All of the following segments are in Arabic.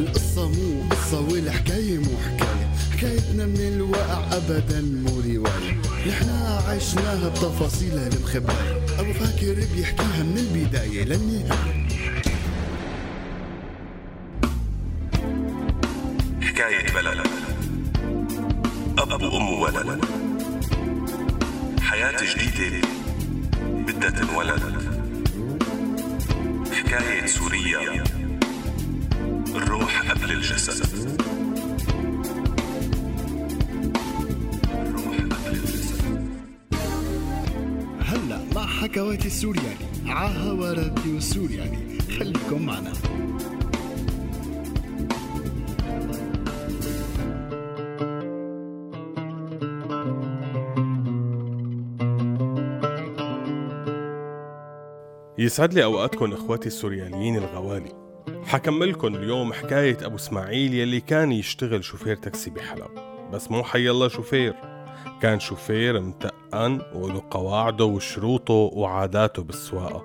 القصة مو قصة والحكاية مو حكاية. حكايتنا من الواقع أبدا مو رواية. نحنا عشناها بتفاصيلها المخباية أبو فاكر بيحكيها من البداية للنهاية. حكاية بلد. أب وأم وولد. حياة جديدة. بدها تنولد حكاية سوريا الروح قبل الجسد. الروح قبل الجسد. هلا مع حكواتي السورياني عاها راديو السورياني خليكم معنا. يسعد لي أوقاتكم إخواتي السورياليين الغوالي. حكملكن اليوم حكاية أبو إسماعيل يلي كان يشتغل شوفير تاكسي بحلب. بس مو حي الله شوفير. كان شوفير متقن وله قواعده وشروطه وعاداته بالسواقة.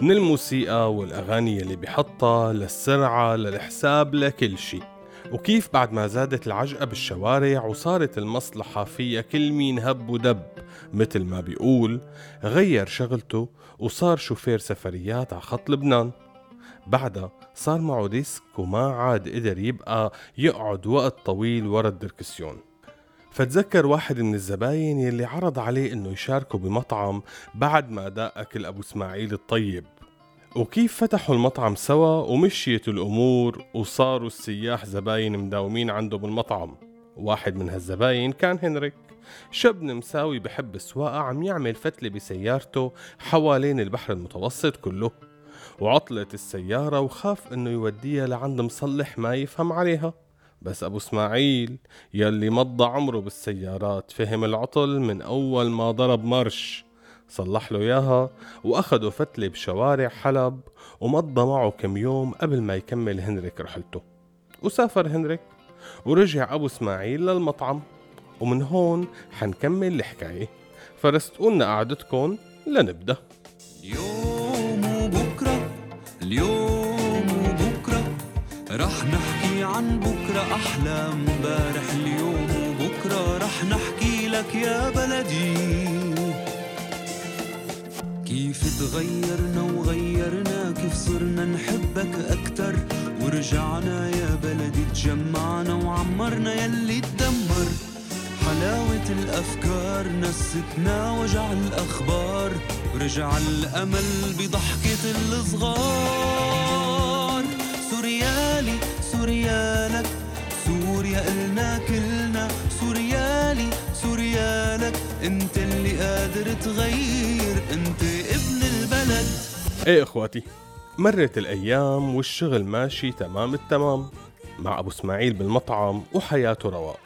من الموسيقى والأغاني يلي بحطها للسرعة للحساب لكل شي. وكيف بعد ما زادت العجقة بالشوارع وصارت المصلحة فيها كل مين هب ودب مثل ما بيقول غير شغلته وصار شوفير سفريات على خط لبنان. بعدها صار معه ديسك وما عاد قدر يبقى يقعد وقت طويل ورا الدركسيون. فتذكر واحد من الزباين يلي عرض عليه إنه يشاركه بمطعم بعد ما داق أكل أبو إسماعيل الطيب. وكيف فتحوا المطعم سوا ومشيت الأمور وصاروا السياح زباين مداومين عنده بالمطعم. واحد من هالزباين كان هنريك. شاب نمساوي بحب السواقة عم يعمل فتلة بسيارته حوالين البحر المتوسط كله. وعطلت السيارة وخاف إنه يوديها لعند مصلح ما يفهم عليها. بس أبو إسماعيل يلي مضى عمره بالسيارات فهم العطل من أول ما ضرب مرش. صلح له إياها واخده فتلة بشوارع حلب ومضى معه كم يوم قبل ما يكمل هنريك رحلته. وسافر هنريك ورجع أبو إسماعيل للمطعم. ومن هون حنكمل الحكاية. فرستقولنا قعدتكم لنبدأ. اليوم وبكرة اليوم وبكرة رح نحكي عن بكرة أحلى. امبارح اليوم وبكرة رح نحكي لك يا بلدي تغيرنا وغيرنا كيف صرنا نحبك أكتر؟ ورجعنا يا بلدي تجمعنا وعمرنا يلي تدمر. حلاوة الأفكار نستنا وجع الأخبار. ورجع الأمل بضحكة الصغار. إيه إخواتي؟ مرت الأيام والشغل ماشي تمام التمام مع أبو إسماعيل بالمطعم وحياته رواق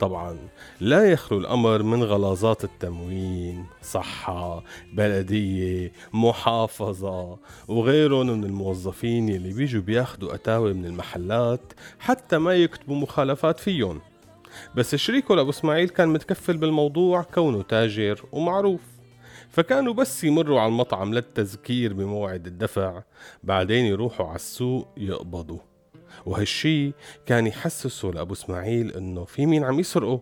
طبعا لا يخلو الأمر من غلاظات التموين صحة بلدية محافظة وغيرهم من الموظفين يلي بيجوا بياخدوا أتاوي من المحلات حتى ما يكتبوا مخالفات فيهم. بس شريكه لأبو إسماعيل كان متكفل بالموضوع كونه تاجر ومعروف. فكانوا بس يمروا على المطعم للتذكير بموعد الدفع. بعدين يروحوا على السوق يقبضوا. وهالشي كان يحسسه لأبو إسماعيل إنه في مين عم يسرقه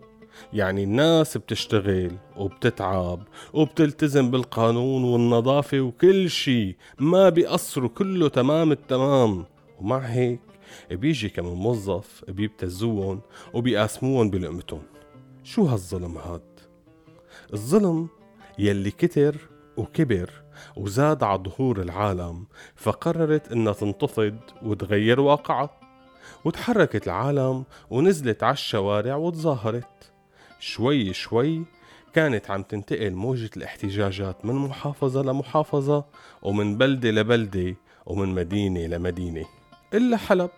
يعني الناس بتشتغل وبتتعب وبتلتزم بالقانون والنظافة وكل شي. ما بيقصروا كله تمام التمام. ومع هيك بيجي كم موظف بيبتزوهم وبيقاسموهم بلقمتهم. شو هالظلم هاد؟ الظلم يلي كتر وكبر وزاد على ظهور العالم فقررت إنها تنتفض وتغير واقعها. وتحركت العالم ونزلت على الشوارع وتظاهرت. شوي شوي كانت عم تنتقل موجة الاحتجاجات من محافظة لمحافظة ومن بلدة لبلدة ومن مدينة لمدينة. إلا حلب.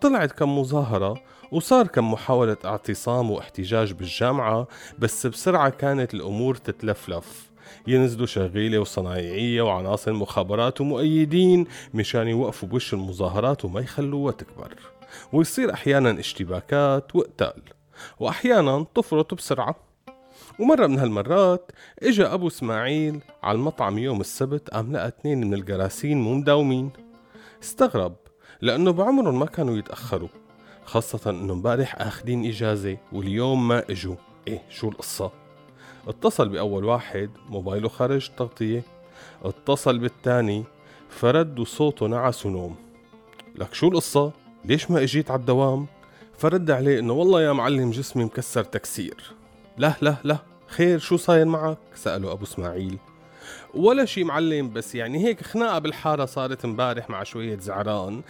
طلعت كم مظاهرة وصار كم محاولة اعتصام واحتجاج بالجامعة بس بسرعة كانت الأمور تتلفلف. ينزلوا شغيلة وصنايعية وعناصر مخابرات ومؤيدين مشان يوقفوا بوش المظاهرات وما يخلوها تكبر. ويصير أحيانا اشتباكات وقتال وأحيانا تفرط بسرعة. ومرة من هالمرات إجا أبو إسماعيل على المطعم يوم السبت قام لقى اثنين من الجراسين مو مداومين. استغرب لأنه بعمرهم ما كانوا يتأخروا. خاصة إنه امبارح اخدين إجازة واليوم ما إجوا. إيه شو القصة؟ اتصل بأول واحد موبايله خارج تغطية. اتصل بالتاني فرد وصوته نعس ونوم. لك شو القصة؟ ليش ما إجيت على الدوام؟ فرد عليه إنه والله يا معلم جسمي مكسر تكسير. لا لا لا خير شو صاير معك؟ سأله أبو إسماعيل. ولا شي معلم بس يعني هيك خناقة بالحارة صارت امبارح مع شوية زعران.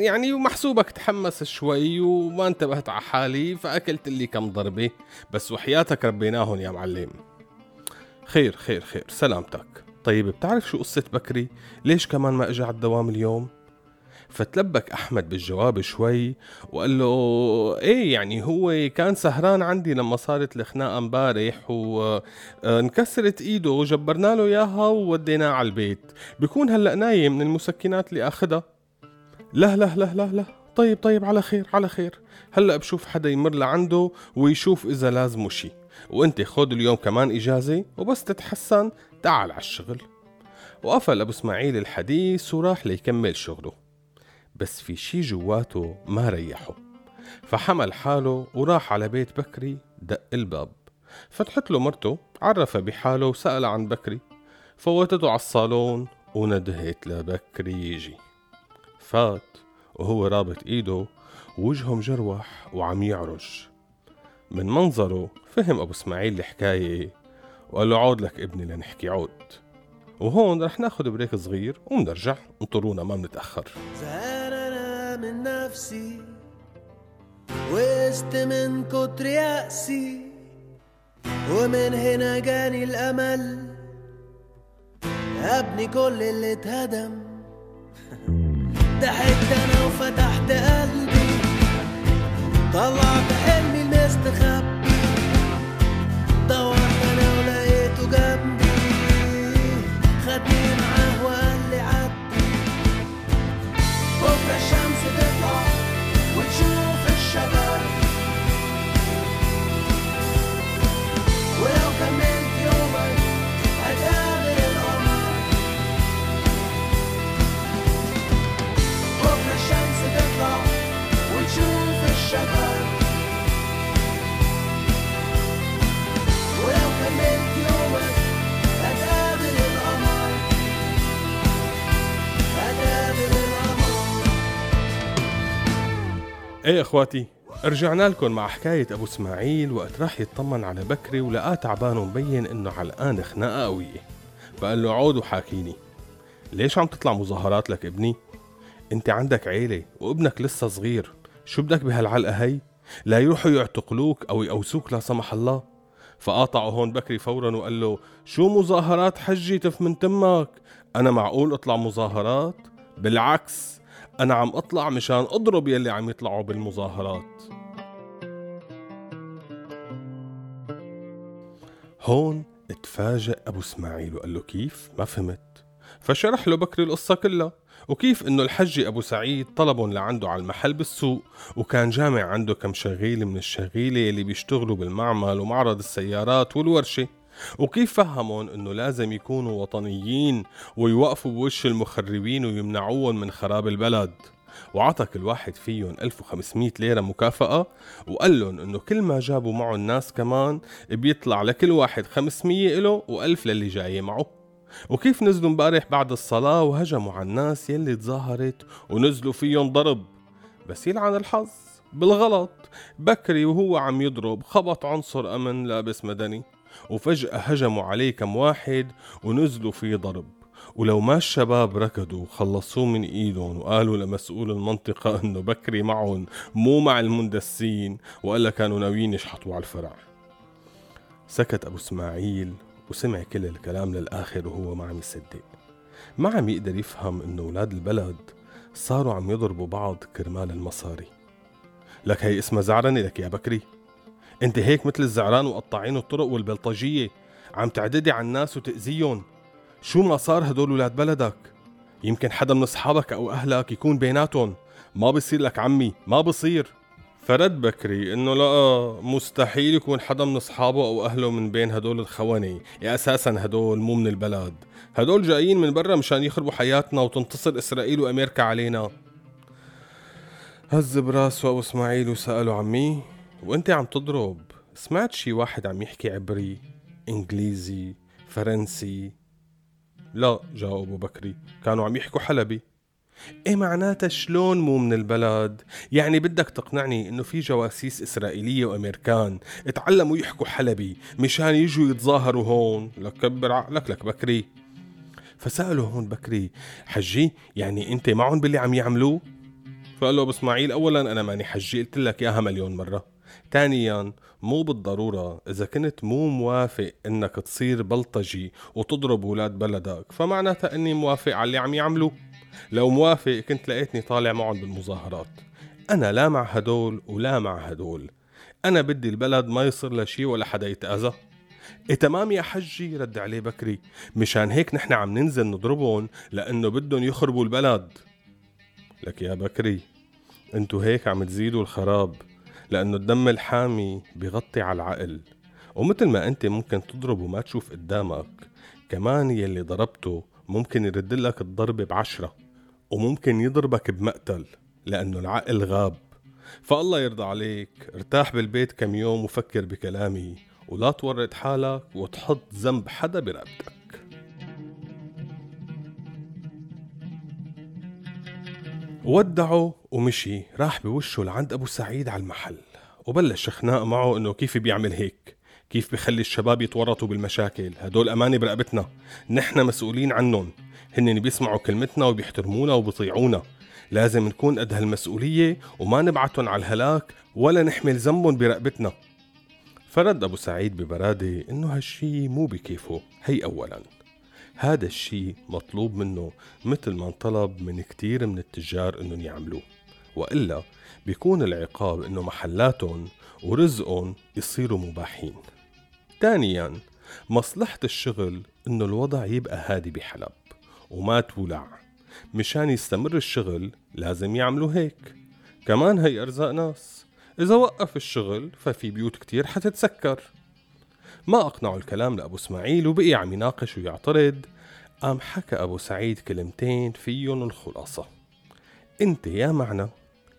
يعني ومحسوبك تحمس شوي وما انتبهت على حالي فأكلت لي كم ضربة. بس وحياتك ربيناهم يا معلم. خير خير خير. سلامتك. طيب بتعرف شو قصة بكري؟ ليش كمان ما اجى على الدوام اليوم؟ فتلبك أحمد بالجواب شوي وقال له إيه يعني هو كان سهران عندي لما صارت الخناقة امبارح وانكسرت إيده وجبرنا له إياها ووديناه على البيت. بيكون هلأ نايم من المسكنات اللي أخذها. لا لا لا لا لا طيب طيب على خير على خير. هلأ بشوف حدا يمر لعنده ويشوف إذا لازمه شي. وأنت خود اليوم كمان إجازة وبس تتحسن. تعال على الشغل. وقفل أبو إسماعيل الحديث وراح ليكمل شغله. بس في شي جواته ما ريحه. فحمل حاله وراح على بيت بكري دق الباب. فتحت له مرته عرف بحاله وسأل عن بكري. فوتته على الصالون وندهت لبكري يجي. فات وهو رابط إيده وجهه مجروح وعم يعرج. من منظره فهم أبو إسماعيل الحكاية وقال له عود لك ابني لنحكي عود. وهون رح ناخد بريك صغير ومنرجع انطرونا ما من نفسي وقست من كتر يأسي ومن هنا جاني الأمل. أبني كل اللي اتهدم. ضحكت أنا وفتحت قلبي. طلعت حلمي المستخبي. دورت إيه إخواتي؟ رجعنا لكم مع حكاية أبو إسماعيل وقت راح يطمن على بكري ولقاه تعبان ومبين إنه علقان خناقة قوية فقال له عود وحاكيني ليش عم تطلع مظاهرات لك ابني؟ أنت عندك عيلة وابنك لسه صغير. شو بدك بهالعلقة هي؟ لا يروحوا يعتقلوك أو يقوسوك لا سمح الله. فقاطعه هون بكري فورا وقال له شو مظاهرات حجي تف من تمك؟ أنا معقول أطلع مظاهرات؟ بالعكس أنا عم أطلع مشان أضرب يلي عم يطلعوا بالمظاهرات. هون اتفاجأ أبو إسماعيل وقال له كيف؟ ما فهمت. فشرح له بكري القصة كلها. وكيف إنه الحجي أبو سعيد طلبهم لعنده على المحل بالسوق وكان جامع عنده كم شغيلة من الشغيلة اللي بيشتغلوا بالمعمل ومعرض السيارات والورشة. وكيف فهمهم إنه لازم يكونوا وطنيين ويوقفوا بوش المخربين ويمنعوهم من خراب البلد؟ وعطى كل واحد فيهم 1500 ليرة مكافأة وقال لهم إنه كل ما جابوا معه الناس كمان بيطلع لكل واحد 500 له و1000 للي جاي معه. وكيف نزلوا امبارح بعد الصلاة وهجموا على الناس يلي تظاهرت ونزلوا فيهم ضرب؟ بس يلعن الحظ بالغلط. بكري وهو عم يضرب خبط عنصر أمن لابس مدني. وفجأة هجموا عليه كم واحد ونزلوا فيه ضرب. ولو ما الشباب ركضوا وخلصوه من إيدهم وقالوا لمسؤول المنطقة إنه بكري معهم مو مع المندسين. وإلا كانوا ناويين يشحطوا على الفرع. سكت أبو إسماعيل وسمع كل الكلام للآخر وهو ما عم يصدق. ما عم يقدر يفهم إنه أولاد البلد صاروا عم يضربوا بعض كرمال المصاري. لك هي اسمها زعرنة لك يا بكري. انت هيك مثل الزعران وقطاعين الطرق والبلطجية. عم تعددي على الناس وتأذيهم. شو ما صار هدول ولاد بلدك؟ يمكن حدا من أصحابك أو أهلك يكون بيناتهم. ما بصير لك عمي ما بصير. فرد بكري إنه لا مستحيل يكون حدا من أصحابه أو أهله من بين هدول الخوني يا أساسا هدول مو من البلد. هدول جايين من برا مشان يخربوا حياتنا وتنتصر إسرائيل وأمريكا علينا. هز براسه أبو إسماعيل وسأله عمي وانت عم تضرب. سمعت شي واحد عم يحكي عبري؟ انجليزي؟ فرنسي؟ لا جاوب بكري. كانوا عم يحكوا حلبي. إيه معناتها شلون مو من البلد؟ يعني بدك تقنعني إنه في جواسيس إسرائيلية وأمريكان اتعلموا يحكوا حلبي مشان يجوا يتظاهروا هون؟ لك كبر عقلك لك بكري. فسأله هون بكري حجي يعني أنت معهم باللي عم يعملوه؟ فقال له أبو إسماعيل اولا أنا ماني حجي قلت لك إياها مليون مرة. ثانيا مو بالضرورة إذا كنت مو موافق إنك تصير بلطجي وتضرب ولاد بلدك فمعناتها إني موافق على اللي عم يعملوه لو موافق كنت لقيتني طالع معهم بالمظاهرات. أنا لا مع هدول ولا مع هدول. أنا بدي البلد ما يصير له شي ولا حدا يتأذى. إيه تمام يا حجي رد عليه بكري. مشان هيك نحن عم ننزل نضربهم لأنه بدهم يخربوا البلد. لك يا بكري أنتو هيك عم تزيدوا الخراب. لأنه الدم الحامي بغطي على العقل. ومثل ما أنت ممكن تضرب وما تشوف قدامك كمان يلي ضربته ممكن يرد لك الضربة بعشرة وممكن يضربك بمقتل لأنه العقل غاب. فالله يرضى عليك ارتاح بالبيت كم يوم وفكر بكلامي ولا تورط حالك وتحط ذنب حدا برقبتك. ودعه ومشي راح بوشه لعند أبو سعيد على المحل. وبلش خناق معه إنه كيف بيعمل هيك؟ كيف بخلي الشباب يتورطوا بالمشاكل؟ هدول أمانة برقبتنا. نحن مسؤولين عنهم. هن بيسمعوا كلمتنا وبيحترمونا وبيطيعونا. لازم نكون قد هالمسؤولية وما نبعتهم على الهلاك ولا نحمل ذنبهم برقبتنا. فرد أبو سعيد ببرادة إنه هالشي مو بكيفه. هي أولاً. هذا الشيء مطلوب منه مثل ما انطلب من كتير من التجار إنهم يعملوه. وإلا بيكون العقاب إنه محلاتهم ورزقهم يصيروا مباحين. ثانيا مصلحة الشغل إنه الوضع يبقى هادي بحلب وما تولع. مشان يستمر الشغل لازم يعملوا هيك. كمان هي أرزاق ناس. إذا وقف الشغل ففي بيوت كتير حتتسكر. ما أقنعوا الكلام لأبو إسماعيل وبقي عم يناقش ويعترض. قام حكى أبو سعيد كلمتين فيهم الخلاصة. أنت يا معنا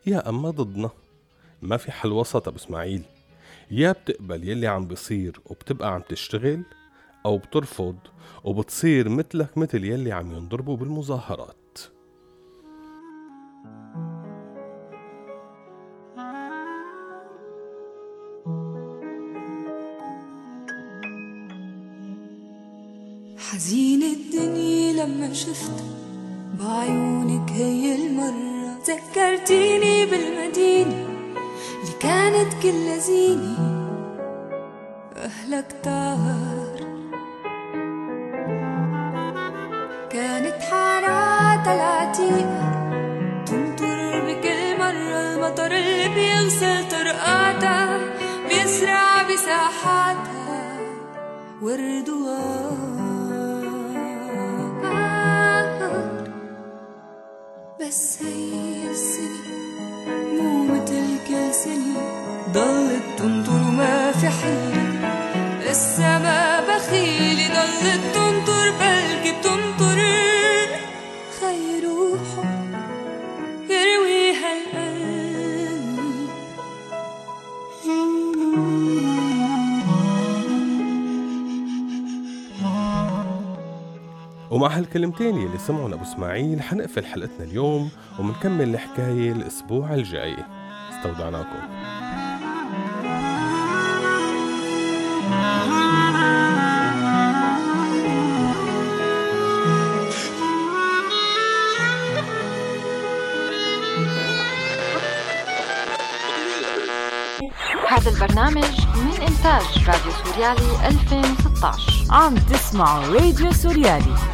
يا أما ضدنا. ما في حل وسط أبو إسماعيل. يا بتقبل يلي عم بيصير وبتبقى عم تشتغل أو بترفض وبتصير مثلك مثل يلي عم ينضربوا بالمظاهرات. حزين الدنيا لما شفت بعيونك هي المرة. ذكرتيني بالمدينة اللي كانت كل زينة. أهلك كتار كانت حارات العتيقة تمطر بكل مرة. المطر اللي بيغسل طرقاتها بيسرع بساحاتها. ورد بس هي السنة مو متل كل سنة ضلت تنطر وما في حيلة ومع هالكلمتين يلي سمعهم أبو إسماعيل حنقفل حلقتنا اليوم ومنكمل الحكاية الأسبوع الجاي. استودعناكم. هذا البرنامج من إنتاج راديو سوريالي 2016 عم تسمعوا راديو سوريالي.